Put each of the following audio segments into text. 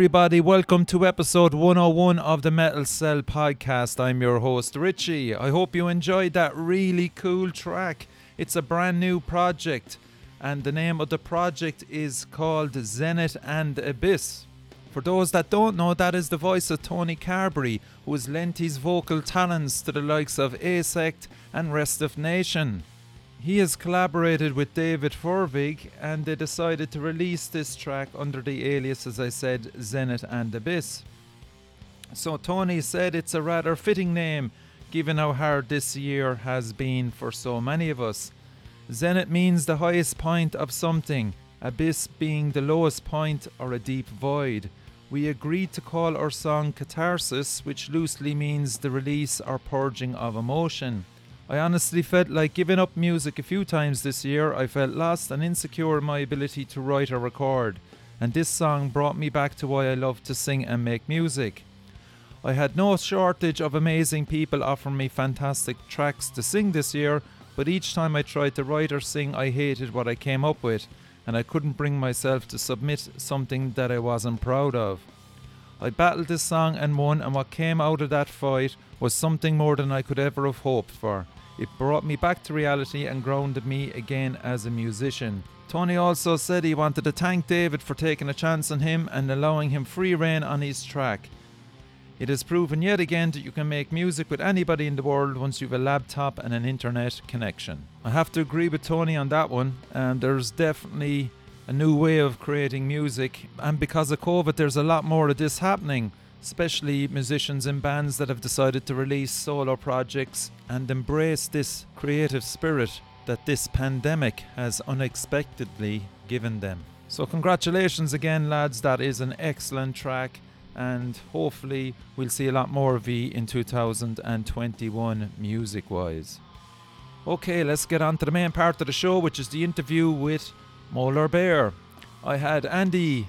everybody. Welcome to episode 101 of the Metal Cell podcast. I'm your host, Richie. I hope you enjoyed that really cool track. It's a brand new project, and the name of the project is called Zenith and Abyss. For those that don't know, that is the voice of Tony Carberry, who has lent his vocal talents to the likes of Asect and Rest of Nation. He has collaborated with David Forvig and they decided to release this track under the alias, as I said, Zenith and Abyss. So Tony said it's a rather fitting name given how hard this year has been for so many of us. Zenith means the highest point of something, Abyss being the lowest point or a deep void. We agreed to call our song Catharsis, which loosely means the release or purging of emotion. I honestly felt like giving up music a few times this year. I felt lost and insecure in my ability to write or record, and this song brought me back to why I love to sing and make music. I had no shortage of amazing people offering me fantastic tracks to sing this year, but each time I tried to write or sing, I hated what I came up with, and I couldn't bring myself to submit something that I wasn't proud of. I battled this song and won, and what came out of that fight was something more than I could ever have hoped for. It brought me back to reality and grounded me again as a musician. Tony also said he wanted to thank David for taking a chance on him and allowing him free rein on his track. It has proven yet again that you can make music with anybody in the world once you have a laptop and an internet connection. I have to agree with Tony on that one, and there's definitely a new way of creating music, and because of COVID, there's a lot more of this happening especially musicians and bands that have decided to release solo projects and embrace this creative spirit. that this pandemic has unexpectedly given them. So, congratulations again, lads. That is an excellent track, and hopefully, we'll see a lot more of you in 2021 music wise. Okay, let's get on to the main part of the show, which is the interview with Molarbear. I had Andy,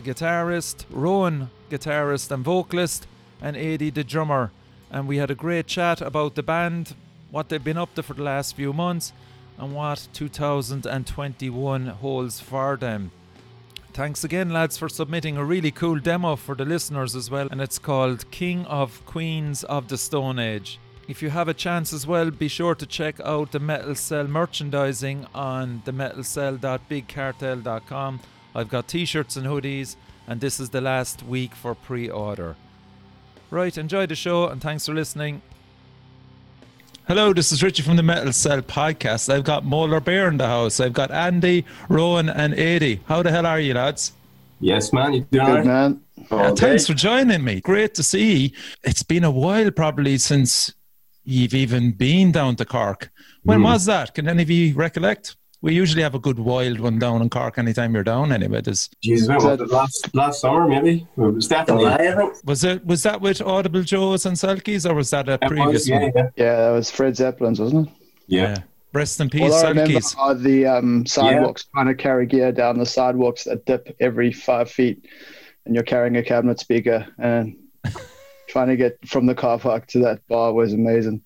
the guitarist, Rowan, guitarist and vocalist, and Adi, the drummer, and we had a great chat about the band, what they've been up to for the last few months, and what 2021 holds for them. Thanks again, lads, for submitting a really cool demo for the listeners as well, and it's called King of Queens of the Stone Age. If you have a chance as well, be sure to check out the Metal Cell merchandising on themetalcell.bigcartel.com. I've got t shirts and hoodies, and this is the last week for pre order. Right, enjoy the show, and thanks for listening. Hello, this is Richie from the Metal Cell podcast. I've got Molarbear in the house. I've got Andy, Rowan, and Adi. How the hell are you, lads? Yes, man. You doing Good man. Yeah, thanks for joining me. Great to see. you. It's been a while, probably, since you've even been down to Cork. When Hmm. was that? Can any of you recollect? We usually have a good wild one down in Cork anytime you're down. Anyway, There's, Jesus, when was it? Last last summer, maybe. It was definitely. July, was it was that with Audible Joes and Selkies, or was that a It was, previous yeah, one? yeah, Yeah, that was Fred Zeppelin's, wasn't it? yeah. Rest in peace, All I remember Selkies. are the um, sidewalks trying to carry gear down the sidewalks that dip every five feet, and you're carrying a cabinet speaker and trying to get from the car park to that bar was amazing.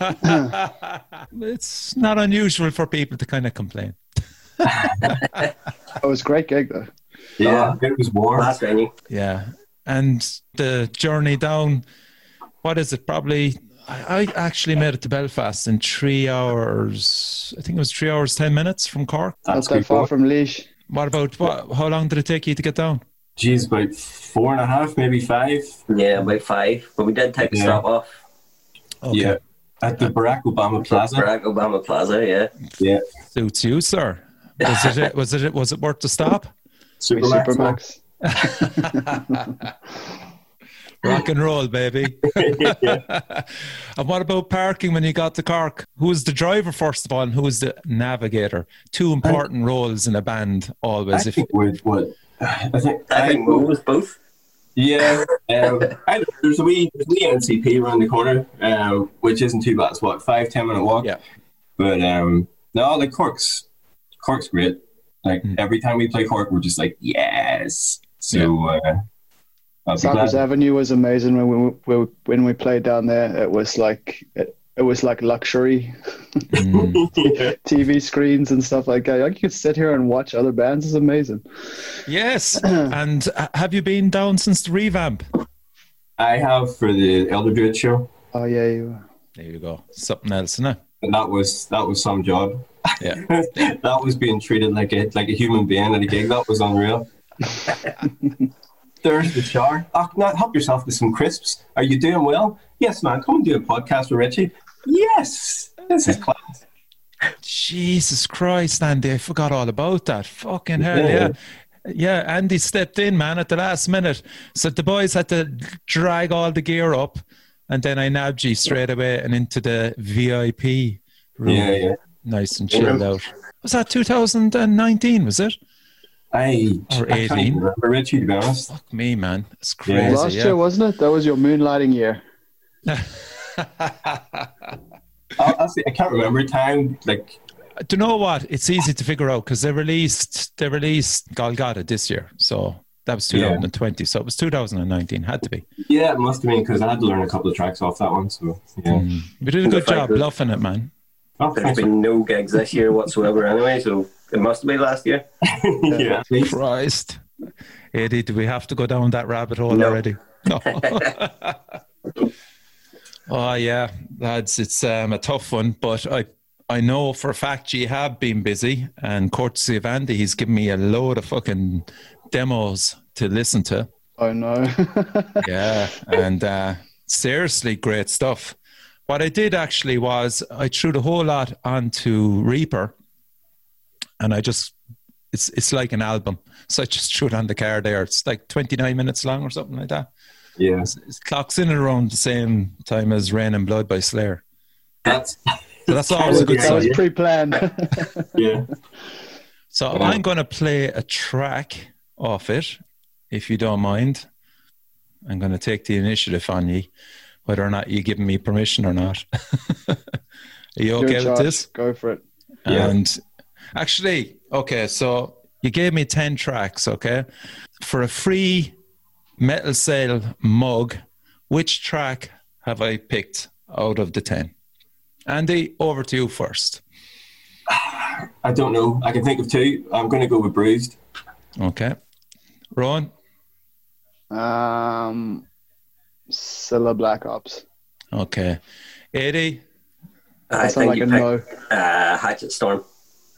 it's not unusual for people to kind of complain. It was a great gig though. Yeah, it was warm. Last venue. Yeah. And the journey down, what is it? Probably, I, I actually made it to Belfast in three hours. I think it was three hours, 10 minutes from Cork. That's Not that far from Laois. What about, what, how long did it take you to get down? Jeez, about four and a half, maybe five. Yeah, about five. But we did take a Yeah. stop off. Yeah. At the Barack Obama Plaza. Barack Obama Plaza, yeah. Yeah. Suits you, sir. Was it, was it, was it worth the stop? Supermax. Supermax. Rock and roll, baby. yeah. and what about parking when you got to Cork? Who was the driver, first of all, and who was the navigator? Two important roles in a band, I always. If think with what? I think. I think Mo was both. Yeah, um, I, there's a wee there's a wee NCP around the corner, uh, which isn't too bad. It's what five ten minute walk. Yeah. But um, no, like Cork's Cork's great. Like Mm. every time we play Cork, we're just like yes. So uh, I'll Cyprus. Avenue was amazing when we, we when we played down there. It was like it, it was like luxury Mm. TV screens and stuff like that. Like you could sit here and watch other bands. It's amazing. Yes. and uh, have you been down since the revamp? I have for the Elder Druid show, Oh yeah, you. There you go. Something else, isn't it? and that was that was some job. Yeah. that was being treated like a like a human being at a gig. That was unreal. There's the shower. Oh, now help yourself to some crisps. Are you doing well? Yes, man. Come and do a podcast with Richie. Yes, this is class. Jesus Christ, Andy, I forgot all about that. Fucking hell, Yeah. yeah. Yeah, Andy stepped in, man, at the last minute. So the boys had to drag all the gear up, and then I nabbed you straight away and into the VIP room. Yeah, yeah. Nice and chilled out. Was that 2019, was it? I, Or I can't 18. remember Richie to be honest. Fuck me, man. It's Yeah. crazy. Last Yeah. year wasn't it? That was your moonlighting year. I, honestly, I can't remember time. Like, Do you know what? It's easy to figure out because they released they released Golgotha this year, so that was Yeah. 2020. So it was 2019. Had to be. yeah, it must have been because I had to learn a couple of tracks off that one. So yeah. Mm. We did a good job that- bluffing it, man. Oh, There's thanks. been no gigs this year whatsoever anyway, so it must have been last year. yeah, at least. Christ, Adi, do we have to go down that rabbit hole No. already? No. oh yeah, lads, it's um, a tough one, but I I know for a fact you have been busy, and courtesy of Andy, he's given me a load of fucking demos to listen to. Oh no. yeah, and uh, seriously, great stuff. What I did actually was I threw the whole lot onto Reaper, and I just it's it's like an album, so I just threw it on the car there. It's like twenty nine minutes long or something like that. Yeah, It's, it clocks in at around the same time as Reign in Blood by Slayer. that's So that's always a good That was pre-planned. Yeah. So Yeah. I'm going to play a track off it, if you don't mind. I'm going to take the initiative on you, whether or not you give me permission or not. Are you okay with charge. this? Go for it. Yeah. And actually, okay, so you gave me 10 tracks, okay? For a free metal cell mug, which track have I picked out of the 10? Andy, over to you first. I don't know. I can think of two. I'm going to go with Bruised. Okay. Ron? Um, Scylla Black Ops. Okay. Adi? I That sounds think like you a picked no. uh, Hatchet Storm.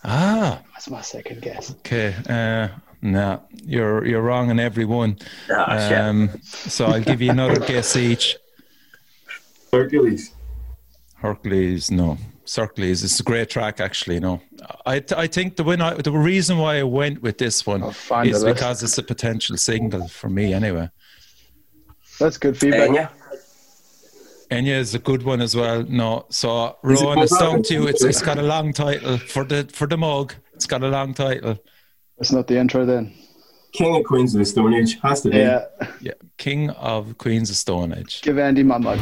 Ah, That's my second guess. okay. Uh, no, you're you're wrong in every one. Shit. Um, so I'll give you another guess each. Hercules. Hercules, no. Hercules, it's a great track, actually. No, I I think the win, I, the reason why I went with this one I'll find is because it's a potential single for me, anyway. That's good feedback. Enya? Enya is a good one as well. No, so Is it Rowan, it's good down to you. It's it's got a long title for the for the mug. It's got a long title. That's not the intro then. King of Queens of the Stone Age. Has to be. Yeah. Yeah, King of Queens of Stone Age. Give Andy my mug.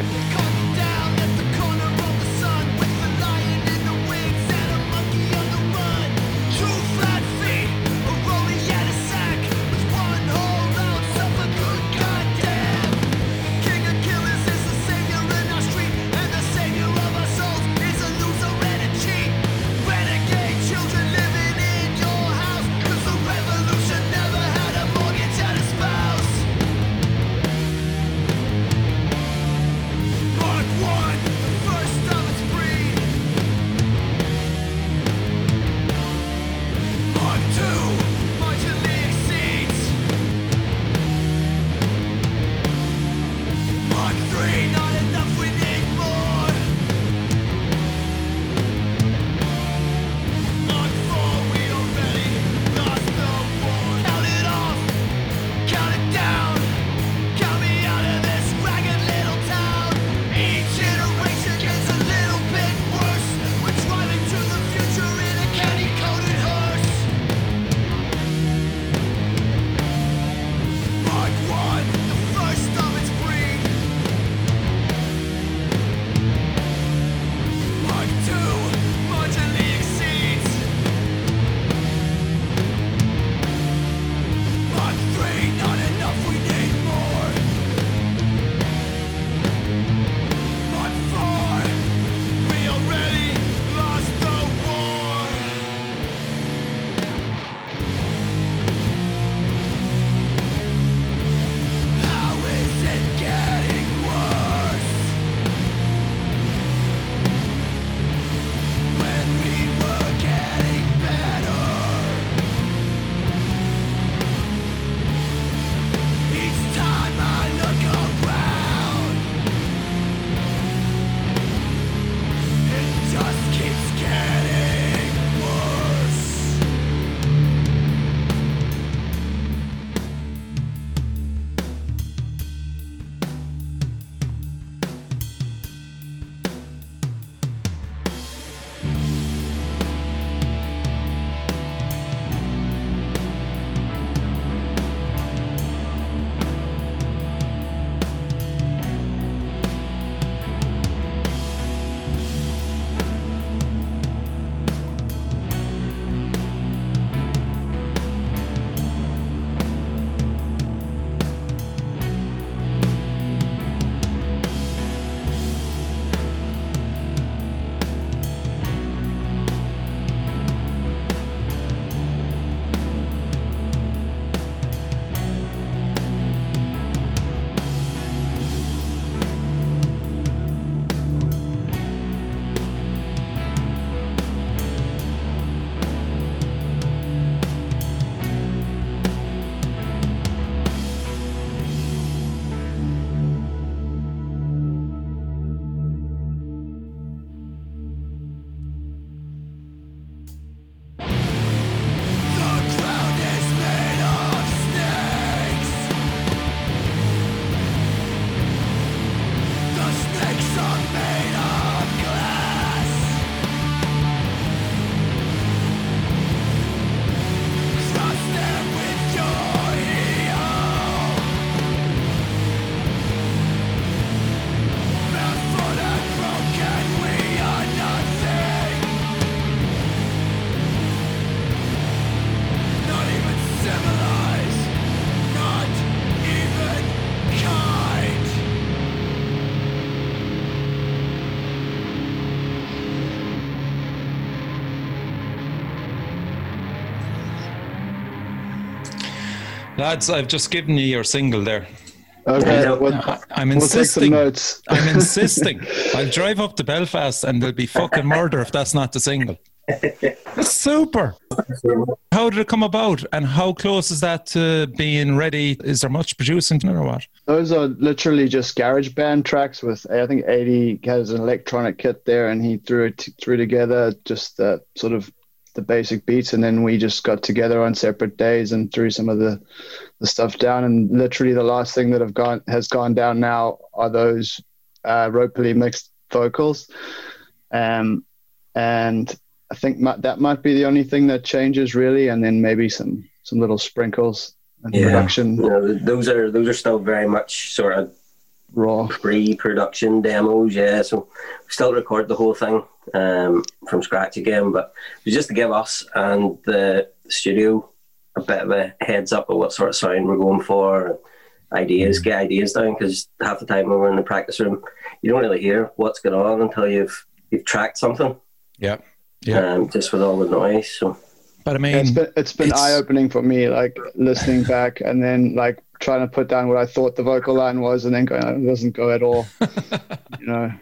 Lads, I've just given you your single there. Okay, Yeah. we'll, I'm we'll take some insisting. notes. I'm insisting. I'll drive up to Belfast and there'll be fucking murder if that's not the single. That's super. How did it come about and how close is that to being ready? Is there much producing or what? Those are literally just GarageBand tracks with I think Adi has an electronic kit there and he threw it threw together just the sort of the basic beats and then we just got together on separate days and threw some of the the stuff down. And literally the last thing that have gone has gone down now are those uh ropely mixed vocals. Um and I think mi- that might be the only thing that changes really and then maybe some some little sprinkles and Yeah. production. You know, th- those are those are still very much sort of raw pre-production demos. Yeah, so we still record the whole thing um, from scratch again, but it was just to give us and the studio a bit of a heads up of what sort of sound we're going for, ideas, get ideas down. Because half the time when we're in the practice room, you don't really hear what's going on until you've you've tracked something. Yeah. Yeah. Um, just with all the noise. So But I Yeah, it's mean, been it's been eye opening for me, like listening back and then like trying to put down what I thought the vocal line was, and then going, "Oh, it doesn't go at all. you know,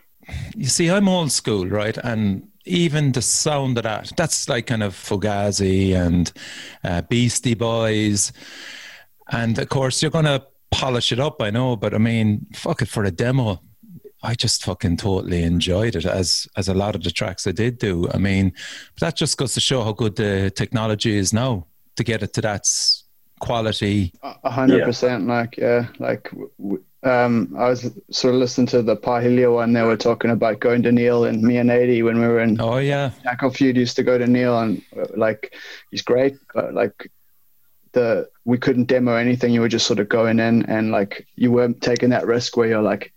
you see, I'm old school, right? And even the sound of that, that's like kind of Fugazi and uh, Beastie Boys. And of course, you're going to polish it up, I know, but I mean, fuck it for a demo. I just fucking totally enjoyed it as as a lot of the tracks I did do. I mean, that just goes to show how good the technology is now to get it to that quality. a a hundred percent. Like yeah, like w- w- um, I was sort of listening to the Pahilia one. They were talking about going to Neil and me and Adi when we were in Oh yeah, Jackal Feud used to go to Neil and uh, like he's great, but like the we couldn't demo anything. You were just sort of going in and like you weren't taking that risk where you're like,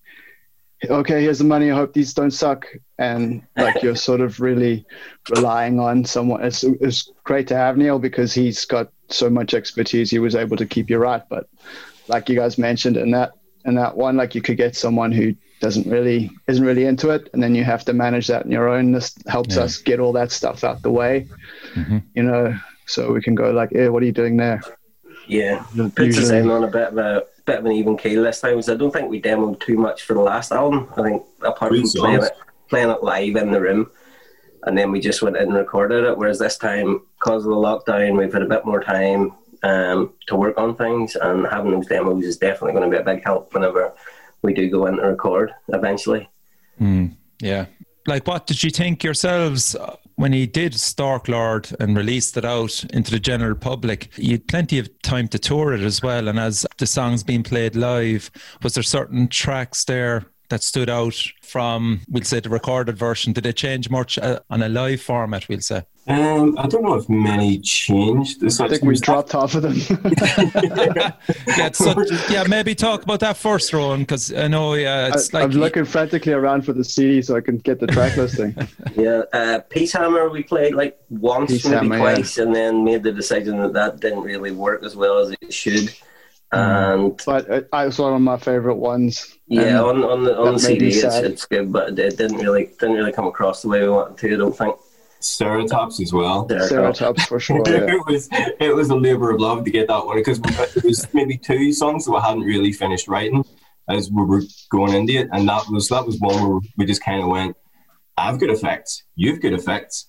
okay, here's the money. I hope these don't suck, and like you're sort of really relying on someone. It's it's great to have Neil because he's got so much expertise. He was able to keep you right, but like you guys mentioned in that in that one, like you could get someone who doesn't really isn't really into it, and then you have to manage that on your own. This helps Yeah. us get all that stuff out the way, Mhm. you know, so we can go like, "Yeah, what are you doing there?" yeah, puts us in on a bit of a bit of an even keel this time. So I don't think we demoed too much for the last album. I think apart Three from playing it, playing it live in the room, and then we just went in and recorded it. Whereas this time, because of the lockdown, we've had a bit more time um, to work on things, and having those demos is definitely going to be a big help whenever we do go in to record eventually. Mm, yeah. Like, what did you think yourselves uh, when he did Storklord and released it out into the general public? You had plenty of time to tour it as well. And as the song's being played live, was there certain tracks there that stood out from, we'll say, the recorded version? Did it change much uh, on a live format, we'll say? Um, I don't know if many changed. As I think we dropped half of them. Yeah, so, yeah maybe talk about that first, Rowan, because I know yeah, it's I, like. I'm looking frantically around for the CD so I can get the track listing. Yeah, uh, Peace Hammer we played like once, Peace maybe Hammer, yeah. twice, and then made the decision that that didn't really work as well as it should. Mm. And but it, it was one of my favorite ones. yeah, And on on the on the that made me CD it's, it's good, but it didn't really didn't really come across the way we wanted to. I don't think. Ceratops as well. There, Ceratops for sure. Yeah. it was it was a labor of love to get that one because it was maybe two songs that we hadn't really finished writing as we were going into it, and that was that was one where we just kind of went, "I've got effects, you've got effects,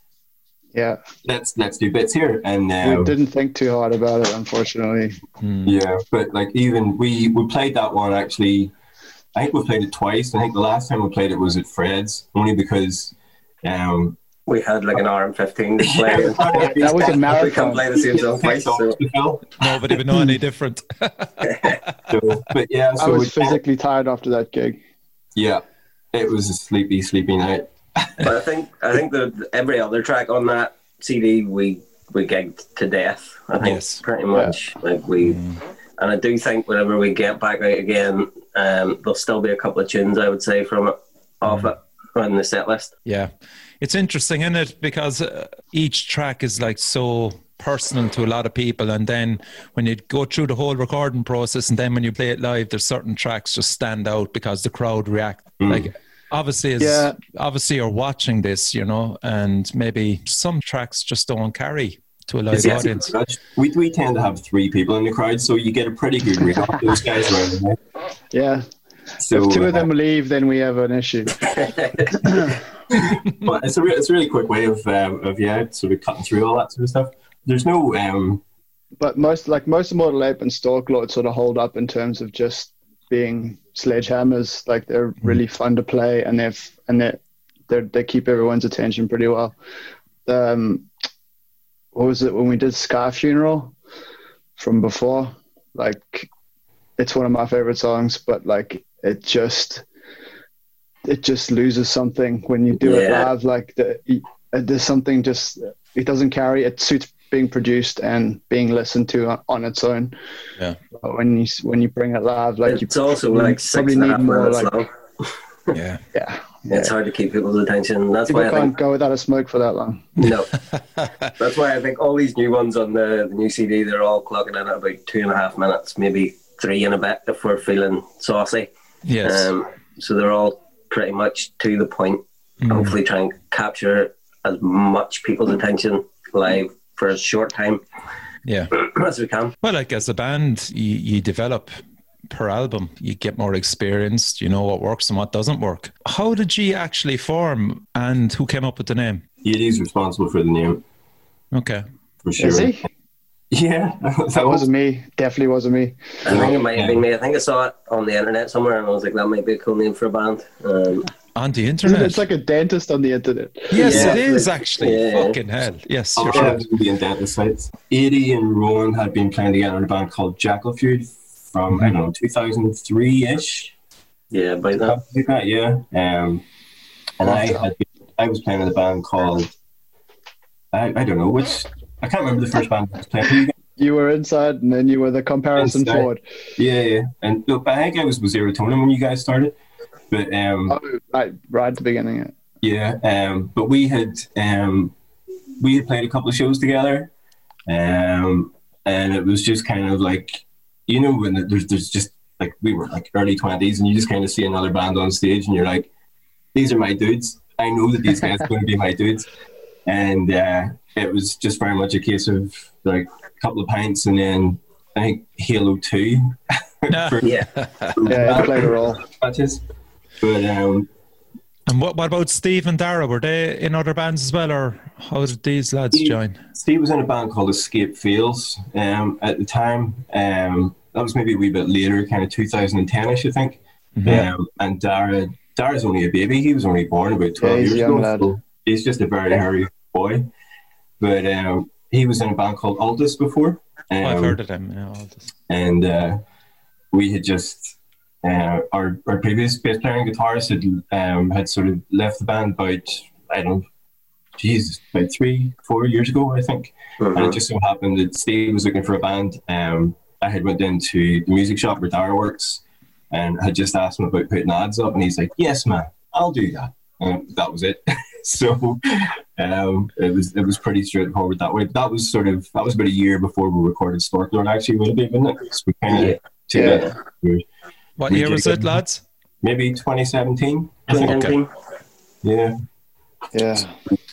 yeah. let's let's do bits here." And uh, We didn't think too hard about it, unfortunately. Hmm. yeah, but like even we we played that one actually. I think we played it twice. I think the last time we played it was at Fred's, only because um, we had like an RM15 to play. and That was a we couldn't marathon. play the same song twice. So. Nobody would know any different. So, but yeah, I was we, physically tired after that gig. yeah, it was a sleepy, sleepy night. But I think I think that every other track on that CD we we gigged to death. I think Yes. pretty much like we. And I do think whenever we get back out again, um, there'll still be a couple of tunes I would say from it off it on the set list. Yeah, it's interesting, isn't it? Because uh, each track is like so personal to a lot of people, and then when you go through the whole recording process, and then when you play it live, there's certain tracks just stand out because the crowd react. Like obviously, as, Yeah. obviously you're watching this, you know, and maybe some tracks just don't carry to a live Yeah, audience. We, we tend to have three people in the crowd, so you get a pretty good read of those guys around the. Yeah. So if two of uh, them leave, then we have an issue. but it's a re- it's a really quick way of um, of yeah, sort of cutting through all that sort of stuff. There's no um But most like most of Mortal Ape and Storklord sort of hold up in terms of just being sledgehammers. Like they're really fun to play, and they've and they they they keep everyone's attention pretty well. Um, what was it when we did Sky Funeral from before? Like, it's one of my favorite songs, but like it just it just loses something when you do it live. Like the, uh, there's something just it doesn't carry. It suits being produced and being listened to on, on its own. Yeah. But when you when you bring it live, like it's you also you like probably need more. Like long. Yeah. yeah, It's hard to keep people's attention. That's people why I can't think go without a smoke for that long. no. That's why I think all these new ones on the, the new CD they're all clocking in at about two and a half minutes, maybe three and a bit if we're feeling saucy. Yes. Um, so they're all pretty much to the point. Mm. Hopefully, try and capture as much people's attention live for a short time yeah. as we can. Well, like as a band, you, you develop per album. You get more experienced. You know what works and what doesn't work. How did you actually form, and who came up with the name? Yeti's responsible for the name Okay. for sure. Is he? Yeah, That wasn't me. Definitely wasn't me. I think it might have been me. I think I saw it on the internet somewhere, and I was like, that might be a cool name for a band. Um, On the internet. It's like a dentist on the internet. yes, Yeah. it is actually. Yeah. Fucking hell. Yes, you're sure. right. The dentist sites. Adi and Rowan had been playing together in a band called Jackal Feud from I don't know 2003 ish. yeah, by that. Like that, yeah. Um, and I had I was playing in a band called I, I don't know which I can't remember the first band I was playing. You were inside, and then you were the comparison Inside. forward. Yeah, yeah. And look, I think I was with Serotonin when you guys started, but um, Oh, right, right at the beginning. Yeah, um, but we had um, we had played a couple of shows together, um, and it was just kind of like you know when there's there's just like we were like early twenties, and you just kind of see another band on stage, and you're like, these are my dudes. I know that these guys are going to be my dudes, and uh, it was just very much a case of like a couple of pints, and then I think Halo Two. for Yeah. Yeah, it played a role. matches. But um, And what, what about Steve and Dara? Were they in other bands as well, or how did these lads Steve- join? Steve was in a band called Escape Fields um, at the time. Um, that was maybe a wee bit later, kind of 2010ish, I think. Um, and Dara, Dara's only a baby. He was only born about 12 Yeah, he's years young ago. Lad. So he's just a very hairy boy. But um, he was in a band called Altus before. Um, Oh, I've heard of them. Yeah, all this. and uh, we had just uh, our our previous bass player and guitarist had um, had sort of left the band about I don't know, Jesus, about three four years ago I think, and it Mhm. just so happened that Steve was looking for a band. Um, I had went into the music shop where Dara works, and had just asked him about putting ads up, and he's like, "Yes, man, I'll do that." And that was it. so um, it was it was pretty straightforward that way. That was sort of that was about a year before we recorded Storklord. Actually, would have been, wasn't it? So we kind of Yeah. Yeah. What We year was get- it, lads? maybe 2017. I think. 2019. Yeah, Yeah.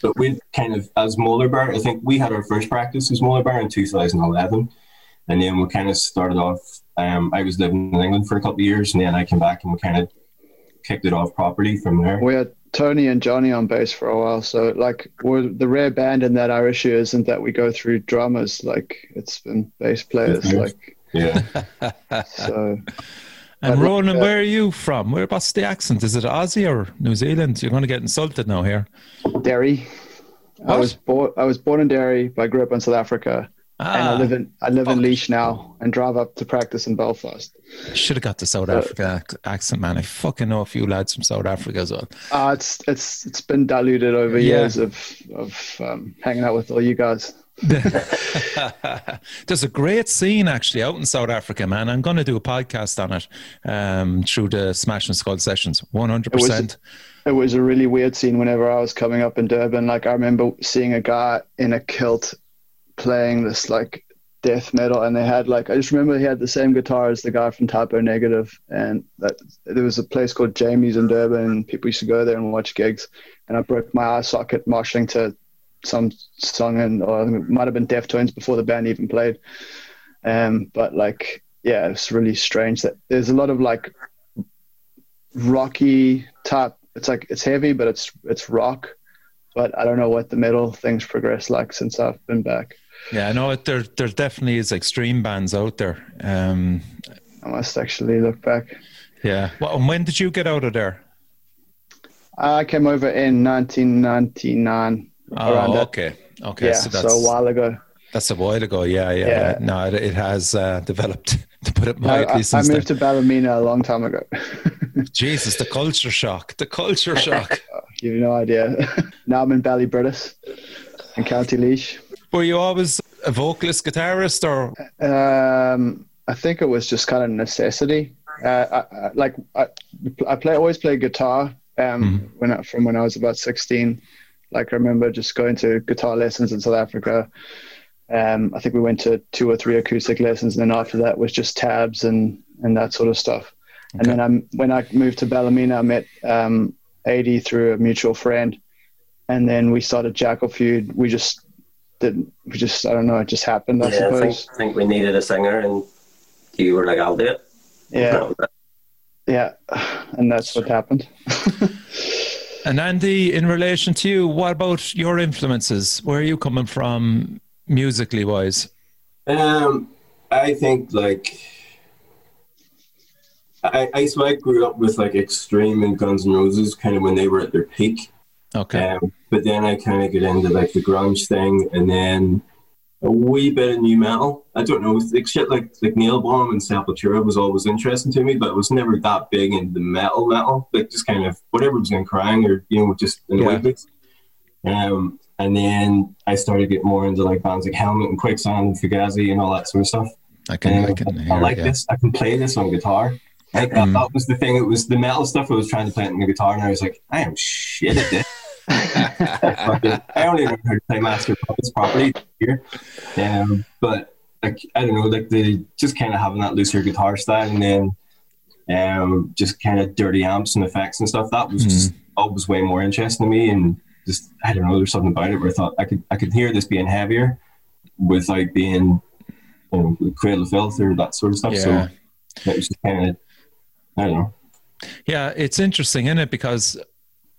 but we kind of as Molarbear. I think we had our first practice as Molarbear in 2011, and then we kind of started off. Um, I was living in England for a couple of years, and then I came back and we kind of kicked it off properly from there. We had Tony and Johnny on bass for a while. So, like, we're the rare band in that our issue isn't that we go through drummers. Like, it's been bass players. Like, Yeah. so And I'd Ronan, like that. where are you from? Where, what's the accent? Is it Aussie or New Zealand? You're going to get insulted now here. Derry. I was born. I was born in Derry, but I grew up in South Africa, and I Ah, live in I live in. Laois now, and drive up to practice in Belfast. should have got the South Uh, Africa accent, man. I fucking know a few lads from South Africa as well. Uh, it's it's it's been diluted over Yeah. years of of um, hanging out with all you guys. There's a great scene actually out in South Africa, man. I'm going to do a podcast on it um, through the Smash and Skull sessions. 100%. It was a really weird scene whenever I was coming up in Durban. Like I remember seeing a guy in a kilt playing this like death metal, and they had like I just remember he had the same guitar as the guy from Type O Negative, and that there was a place called Jamie's in Durban, and people used to go there and watch gigs. And I broke my eye socket marshalling to some song and or it might have been Deftones before the band even played. Um, but like yeah, it's really strange that there's a lot of like rocky type. It's like it's heavy, but it's it's rock. But I don't know what the metal things progress like since I've been back. Yeah, I know it, there there definitely is extreme bands out there. Um, I must actually look back. yeah. Well, and when did you get out of there? I came over in 1999. around Oh, okay. Okay. Yeah, so so, a while ago. that's a while ago. Yeah, yeah. Yeah. No, it, it has uh, developed to put it I, mildly I, I since moved then. to Ballymena a long time ago. Jesus, the culture shock. The culture shock. you have no idea. now I'm in Ballybrittas in County Laois. Were you always a vocalist guitarist or Um, I think it was just kind of necessity. Uh, I, I, like I, I play always play guitar. Um, when I, from when I was about sixteen, like I remember just going to guitar lessons in South Africa. Um, I think we went to two or three acoustic lessons, and then after that was just tabs and and that sort of stuff. And then I, when I moved to Ballymena, I met um, Adi through a mutual friend, and then we started Jackal Feud. We just didn't. We just I don't know. It just happened. I yeah, I think, suppose. think we needed a singer, and you were like, "I'll do it." Yeah. That was it. Yeah, and that's what happened. And Andy, in relation to you, what about your influences? Where are you coming from musically wise? Um, I think like I, I so I grew up with like Extreme and Guns N' Roses kind of when they were at their peak. Okay. Um, but then I kind of get into like the grunge thing, and then a wee bit of nu metal. I don't know, like shit like like Nailbomb and Sepultura was always interesting to me, but it was never that big into the metal metal. Like just kind of whatever was in crying or you know just annoyed me. Um, and then I started getting more into like bands like Helmet and Quicksand and Fugazi and all that sort of stuff. I can, I Um, can I hear. like yeah. this. I can play this on guitar. Like that, Mm. that was the thing. It was the metal stuff. I was trying to play it on the guitar, and I was like, I am shit at this. I only learned how to play Master Puppets properly here. Um, but like I don't know, like the just kind of having that looser guitar style, and then um, just kind of dirty amps and effects and stuff. That was just always way more interesting to me, and just I don't know, there's something about it where I thought I could I could hear this being heavier without being you know, Cradle of Filth or that sort of stuff. Yeah. So it was just kind of I don't know. Yeah, it's interesting, isn't it? Because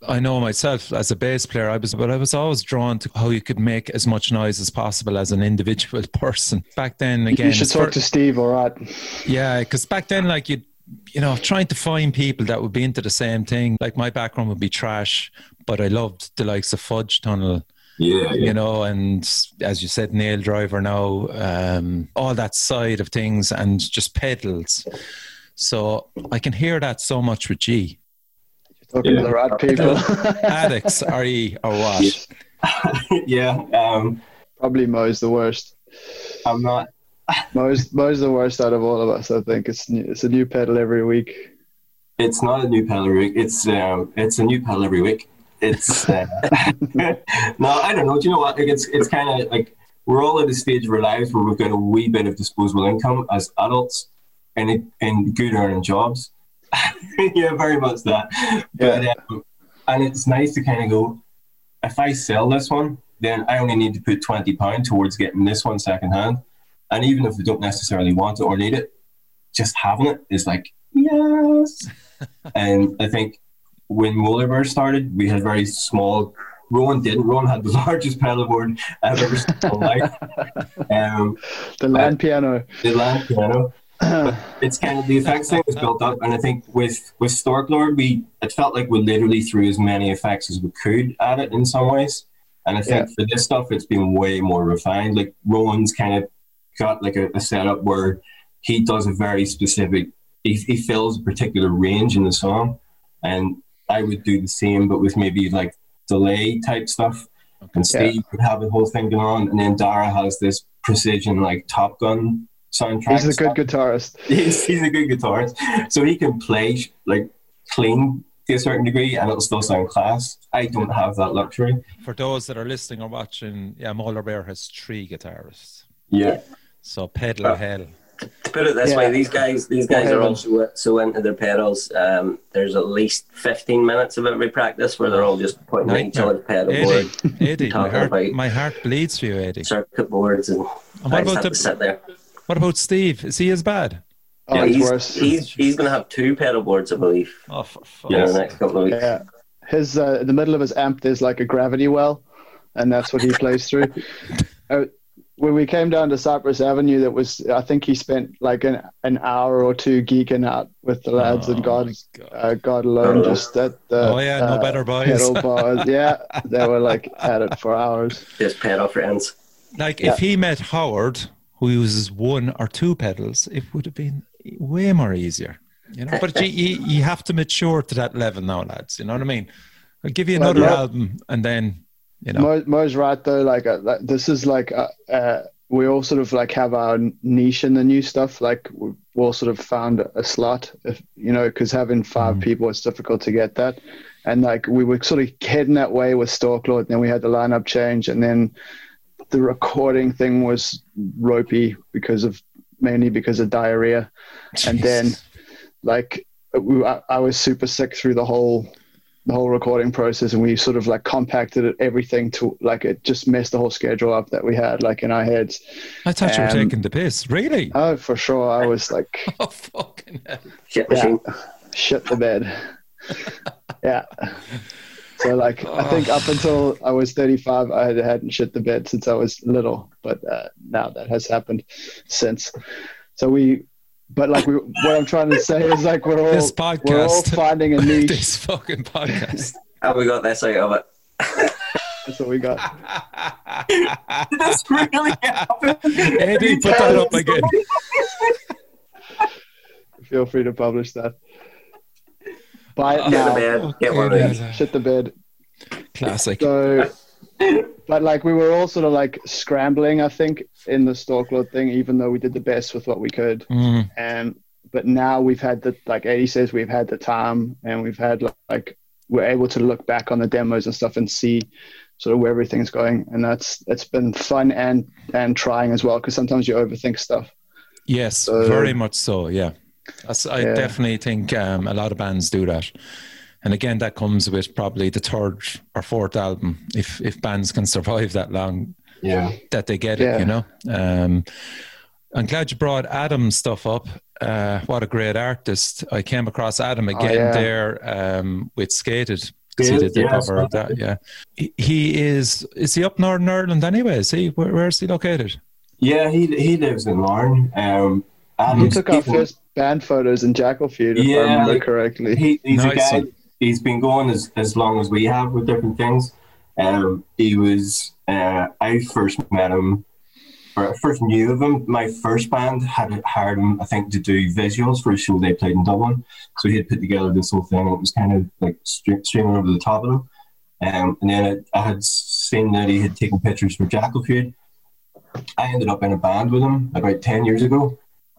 I know myself as a bass player, I was, but I was always drawn to how you could make as much noise as possible as an individual person. Back then, again, you should talk for- to Steve, all right? yeah, because back then, like you, you know, trying to find people that would be into the same thing. Like my background would be trash, but I loved the likes of Fudge Tunnel, Yeah, yeah. you know, and as you said, Nail Driver now, um, all that side of things, and just pedals. So I can hear that so much with G. Talking to the right people. Addicts, RE, or what? yeah. Um, Probably Mo's the worst. I'm not. Mo's Mo's the worst out of all of us. I think it's new, it's a new pedal every week. It's not a new pedal every week. It's um, it's a new pedal every week. It's uh, no, I don't know. Do you know what? Like it's it's kind of like we're all at a stage of our lives where we've got a wee bit of disposable income as adults, and it, and good earning jobs. yeah, very much that. But um, and it's nice to kind of go. If I sell this one, then I only need to put twenty pound towards getting this one second hand, and even if I don't necessarily want it or need it, just having it is like yes. and I think when Molarbear started, we had very small. Rowan didn't. Rowan had the largest pedal board I've ever seen in my life. Um, The land piano. the land piano. It's kind of the effects thing was built up, and I think with with Storklord, we it felt like we literally threw as many effects as we could at it in some ways. And I think Yeah. for this stuff, it's been way more refined. Like Rowan's kind of got like a, a setup where he does a very specific. He, he fills a particular range in the song, and I would do the same, but with maybe like delay type stuff. And Yeah. Steve would have the whole thing going on, and then Dara has this precision like Top Gun soundtrack. He's a good guitarist. he's, he's a good guitarist, so he can play like clean to a certain degree, and it'll still sound class. I don't have that luxury. For those that are listening or watching, yeah, Molarbear has three guitarists. Yeah, So pedal hell. To put put it this Yeah. way: these guys, these guys are heaven. all so, so into their pedals. Um, there's at least 15 minutes of every practice where they're all just pointing at each other's pedal Adi, board, Adi, my heart, my heart bleeds for you, Adi. circuit boards, and And I what just about have to the sit there. What about Steve? Is he as bad? Oh, Yeah, he's, worse. he's he's going to have two pedal boards, I believe, Oh, for fuck's in the next couple of weeks. Yeah. His uh, in the middle of his amp, there's like a gravity well, and that's what he plays through. Uh, when we came down to Cyprus Avenue, that was I think he spent like an, an hour or two geeking out with the lads, Oh, and God, my God. uh, God alone, just at the Oh, yeah, no uh, better boys. pedal bars. Yeah, they were like at it for hours. Just pedal friends. Like Yeah. if he met Howard, who uses one or two pedals, it would have been way more easier. You know, but you, you, you have to mature to that level now, lads. You know what I mean? I'll give you Well, another yeah. album, and then you know. Mo, Mo's right though. Like, uh, this is like uh, uh, we all sort of like have our niche in the new stuff. Like we've all sort of found a slot, if, you know, because having five Mm. people, it's difficult to get that. And like we were sort of heading that way with Storklord, and then we had the lineup change, and then the recording thing was ropey because of mainly because of diarrhea, and then like we, I, I was super sick through the whole the whole recording process and we sort of like compacted it, everything to like it just messed the whole schedule up that we had like in our heads. I thought you were um, taking the piss. Really? oh for sure. I was like oh fucking hell! Shit yeah, shit the bed. Yeah so like i think up until i was 35 i had, hadn't shit the bed since i was little but uh, now that has happened since so we but like we, what i'm trying to say is like we're all This we're all finding a niche this fucking podcast. How we got this out of it? that's what we got That's really happened. Adi, put that up again. feel free to publish that. Buy it Get in the now. bed, get one of Okay, these. Shit the bed. Classic. So, but like we were all sort of like scrambling, I think, in the Storklord thing, even though we did the best with what we could. Mm. And but now we've had the like Adi says, we've had the time, and we've had like we're able to look back on the demos and stuff and see sort of where everything's going, and that's it's been fun and and trying as well because sometimes you overthink stuff. Yes, So- very much so. Yeah, That's, I Yeah. definitely think um, a lot of bands do that. And again, that comes with probably the third or fourth album. If if bands can survive that long, Yeah. that they get Yeah. it, you know. Um, I'm glad you brought Adam's stuff up. Uh, what a great artist! I came across Adam again yeah. there um, with Skated. he Yeah, did the yeah, cover of that. Yeah, he, he is. Is he up Northern Ireland anyway? Is he? Where, where's he located? Yeah, he he lives in Larne. Um, He took our people- first band photos in Jackal Feud, if I Yeah, remember correctly. He, he's nice. a guy, he's been going as, as long as we have with different things. Um, he was. Uh, I first met him, or I first knew of him. My first band had hired him, I think, to do visuals for a show they played in Dublin. So he had put together this whole thing. It was kind of like stre- streaming over the top of them. Um, and then I, I had seen that he had taken pictures for Jackal Feud. I ended up in a band with him about ten years ago,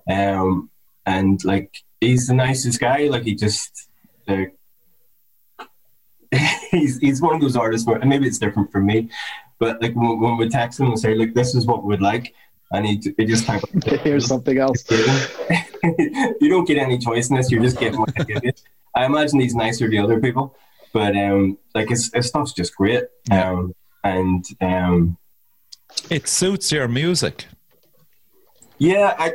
um, and like he's the nicest guy. Like he just like he's he's one of those artists where and maybe it's different for me, but like when, when we text him and say like this is what we'd like, and he, he just type Here's something else. you don't get any choice in this. You're just getting what they give you. I imagine he's nicer to other people, but um, like his, his stuff's just great. Yeah. Um, and um, It suits your music. yeah, I,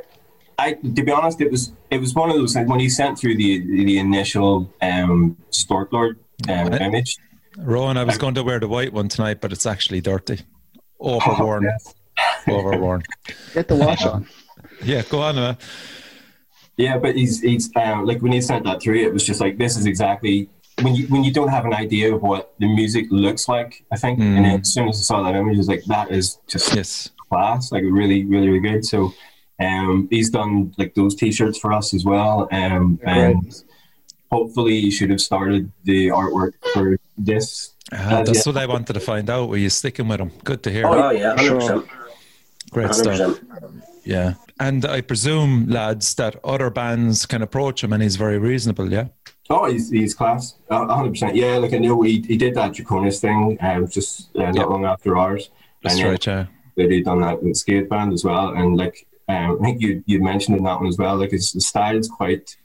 I to be honest, it was it was one of those like when he sent through the the initial um Storklord um, Right. image. Rowan, I was going to wear the white one tonight, but it's actually dirty, overworn, Yes. overworn. Get the wash on. Yeah, go on. Uh, Yeah, but he's he's um, like when he sent that through, it was just like this is exactly when you when you don't have an idea of what the music looks like. I think, and then as soon as I saw that image, I was like, that is just yes. class, like really, really, really good. So, um, he's done like those T-shirts for us as well, um, Great. and hopefully he should have started the artwork for this. Ah, Uh, that's yeah. what I wanted to find out. Were you sticking with him? Good to hear. Oh yeah, hundred Sure. Great hundred stuff. Yeah. And I presume, lads, that other bands can approach him and he's very reasonable. Yeah. Oh, he's, he's class, a hundred percent. Yeah, like I know he, he did that Draconis thing, um, just uh, not Yeah. long after ours. That's And then right. Yeah. they did done that with skate band as well and like um, I think you you mentioned in that one as well. Like it's the style is quite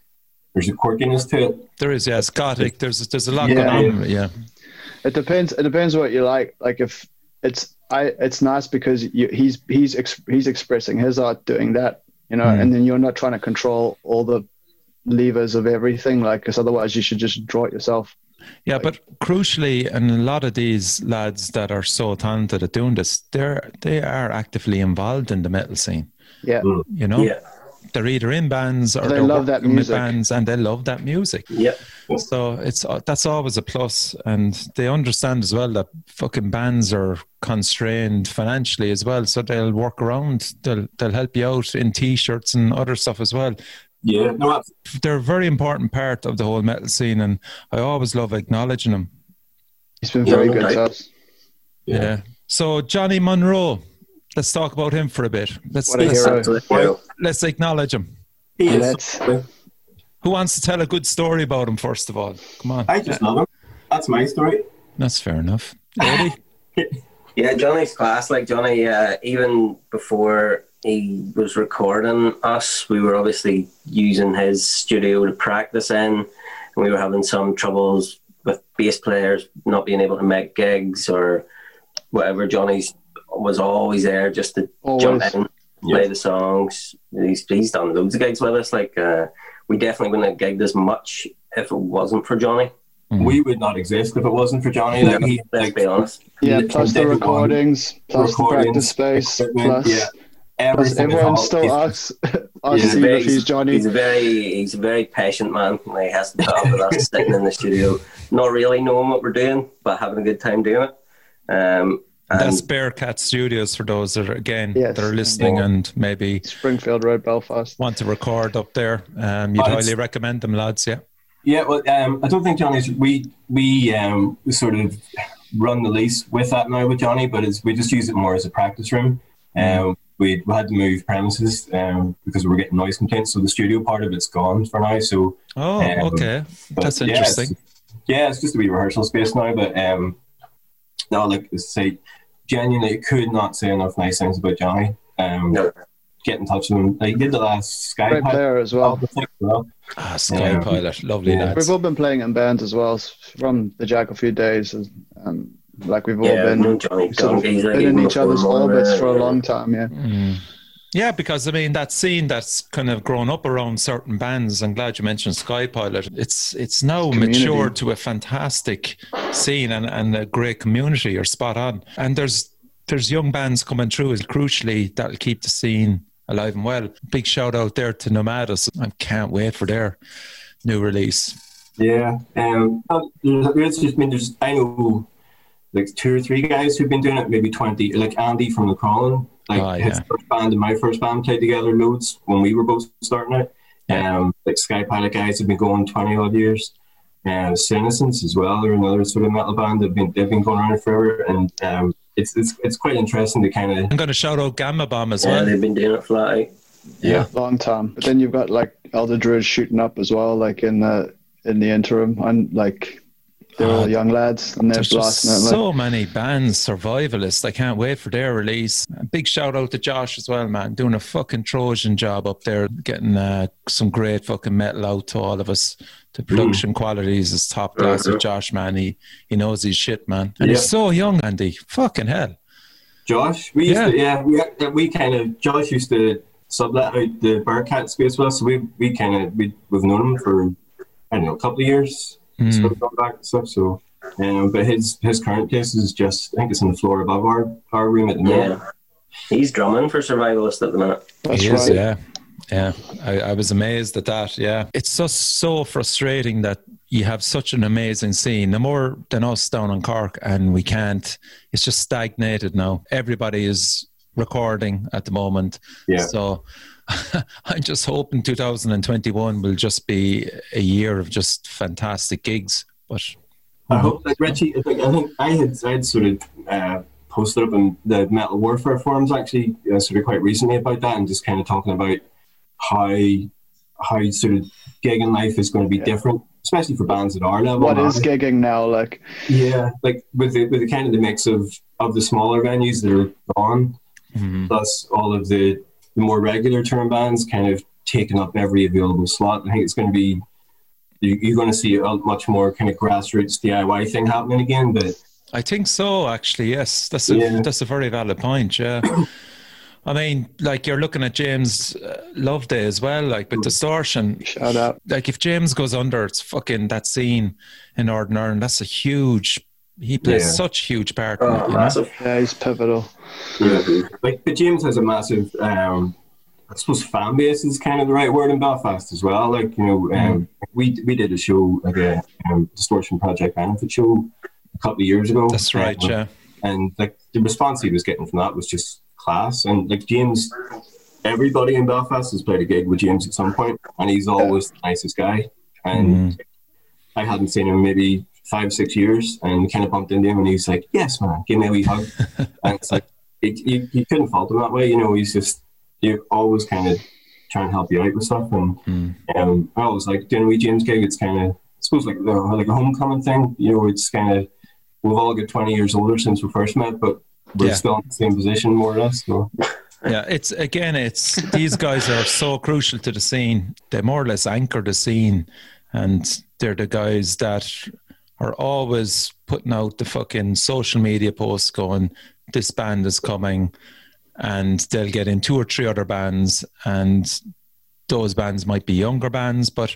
there's a quirkiness to it. There is, yeah, it's gothic. There's there's a lot Yeah. going on. Yeah, It depends. It depends what you like. Like if it's I, it's nice because you, he's he's ex, he's expressing his art doing that, you know, Mm. and then you're not trying to control all the levers of everything, like because otherwise you should just draw it yourself. Yeah. But crucially, and a lot of these lads that are so talented at doing this, they're they are actively involved in the metal scene. Yeah, You know, Yeah, they're either in bands or They love that music. bands, and they love that music. yeah, So it's uh, that's always a plus, and they understand as well that fucking bands are constrained financially as well, so they'll work around. They'll they'll help you out in t-shirts and other stuff as well. Yeah, no, They're a very important part of the whole metal scene, and I always love acknowledging them. he's been Yeah, very no good to us. Yeah. So Johnny Monroe, let's talk about him for a bit. Let's What a let's, hero. absolute let's acknowledge him. he is. Let's- Who wants to tell a good story about him first of all? Come on. I just love him. That's my story. That's fair enough. Yeah, Johnny's class. Like Johnny, uh, even before he was recording us, we were obviously using his studio to practice in, and we were having some troubles with bass players not being able to make gigs or whatever. Johnny's was always there just to jump in, play the songs. He's he's done loads of gigs with us. Like uh, we definitely wouldn't have gigged as much if it wasn't for Johnny. We would not exist if it wasn't for Johnny. Like, he, Let's like, be honest. Yeah, plus the day one, recordings, plus the practice space, plus, yeah, plus everything is everyone all- still he's- asks asks Yeah. Steve if he's Johnny. He's a very he's a very patient man. Like, he has to put up with us sitting in the studio, not really knowing what we're doing, but having a good time doing it. Um, and That's Bearcat Studios for those that are again Yes. that are listening Yeah. and maybe Springfield Road, Belfast. want to record up there. Um, you'd But highly recommend them, lads. Yeah. Yeah, well, um, I don't think Johnny's. We we um, sort of run the lease with that now with Johnny, but it's, we just use it more as a practice room. Um, we, we had to move premises um, because we were getting noise complaints, so the studio part of it's gone for now. So, Oh, Um, okay. but That's yeah, interesting. it's- Yeah, it's just a wee rehearsal space now, but um, no, like I say, genuinely could not say enough nice things about Johnny. Um, No. Get in touch with him. Like, he did the last Sky Great Pilot player as well. album thing as well. Ah, Sky Yeah. Pilot, lovely Yeah. lads. We've all been playing in bands as well from the Jack a few days. Um, like we've all yeah, been sort of Donkeys, been in each other's orbits for a long time. Yeah, Mm. Yeah, because I mean that scene that's kind of grown up around certain bands. I'm glad you mentioned Sky Pilot. It's it's now Community. matured to a fantastic scene and, and a great community. You're spot on. And there's there's young bands coming through. And crucially, that'll keep the scene alive and well. Big shout out there to Nomadus. I can't wait for their new release. Yeah, um, well, there's just I mean, there's I know like two or three guys who've been doing it, maybe twenty. Like Andy from the Crawling, like Oh, his first band and my first band played together loads when we were both starting out. Yeah. Um, like Sky Pilot guys have been going twenty odd years. Uh, Senescence as well, they're another sort of metal band. They've been they've been going around forever, and um, it's it's it's quite interesting to kind of I'm going to shout out Gama Bomb as Yeah, well. they've been doing it for out. Yeah. long time. But then you've got like Elder Druids shooting up as well, like in the in the interim, and like they're all young lads and they're There's just blasting it. Like, so many bands, survivalists. I can't wait for their release. Big shout out to Josh as well, man. Doing a fucking Trojan job up there, getting uh, some great fucking metal out to all of us. The production qualities is top class with Josh, man. He he knows his shit, man. And Yeah. he's so young, Andy. Fucking hell. Josh. We used Yeah. to, yeah, we, we kind of, Josh used to sublet out the Bearcat space with us. So we, we kind of, we, we've known him for, I don't know, a couple of years. Mm. Sort of gone back and stuff. So, um, but his, his current place is just, I think it's on the floor above our, our room at the moment. Yeah. He's drumming for Survivalist at the minute. that's He right. is, yeah. Yeah. I, I was amazed at that. Yeah. It's just so frustrating that you have such an amazing scene. No more than us down in Cork, and we can't. It's just stagnated now. Everybody is recording at the moment. Yeah. So I'm just hoping 2021 will just be a year of just fantastic gigs. But I hope like Richie. I think I think I had I had sort of uh, posted up in the Metal Warfare forums actually uh, sort of quite recently about that and just kind of talking about how how sort of gigging life is going to be Yeah. different, especially for bands at our level. What now. is gigging now? Like, Yeah, like with the with the kind of the mix of of the smaller venues that are gone, Mhm. plus all of the the more regular term bands kind of taking up every available slot. I think it's going to be you- you're going to see a much more kind of grassroots DIY thing happening again. But I think so, actually. Yes, that's a Yeah. that's a very valid point. Yeah. I mean, like you're looking at James uh, Loveday as well, like with distortion. Shout out. Like if James goes under, it's fucking that scene in Northern Ireland. That's a huge. He plays Yeah. such huge part. in it, Oh, know? massive. Yeah, he's pivotal. Yeah, like, but James has a massive, um, I suppose, fan base is kind of the right word in Belfast as well. Like you know, um, we we did a show like a um, Distortion Project benefit show a couple of years ago. That's right. Um, Yeah. and like the response he was getting from that was just class. And like James, everybody in Belfast has played a gig with James at some point, and he's always the nicest guy. And I hadn't seen him maybe five, six years, and kind of bumped into him, and he's like, "Yes, man, give me a wee hug." and it's like you, you, couldn't fault him that way, you know. He's just you always kind of try and help you out with stuff, and um, I was like doing a wee James gig. It's kind of I suppose like the, like a homecoming thing, you know. It's kind of we've all got twenty years older since we first met, but we're Yeah. still in the same position more or less. So yeah it's again it's these guys are so crucial to the scene they more or less anchor the scene and they're the guys that are always putting out the fucking social media posts going this band is coming and they'll get in two or three other bands and those bands might be younger bands but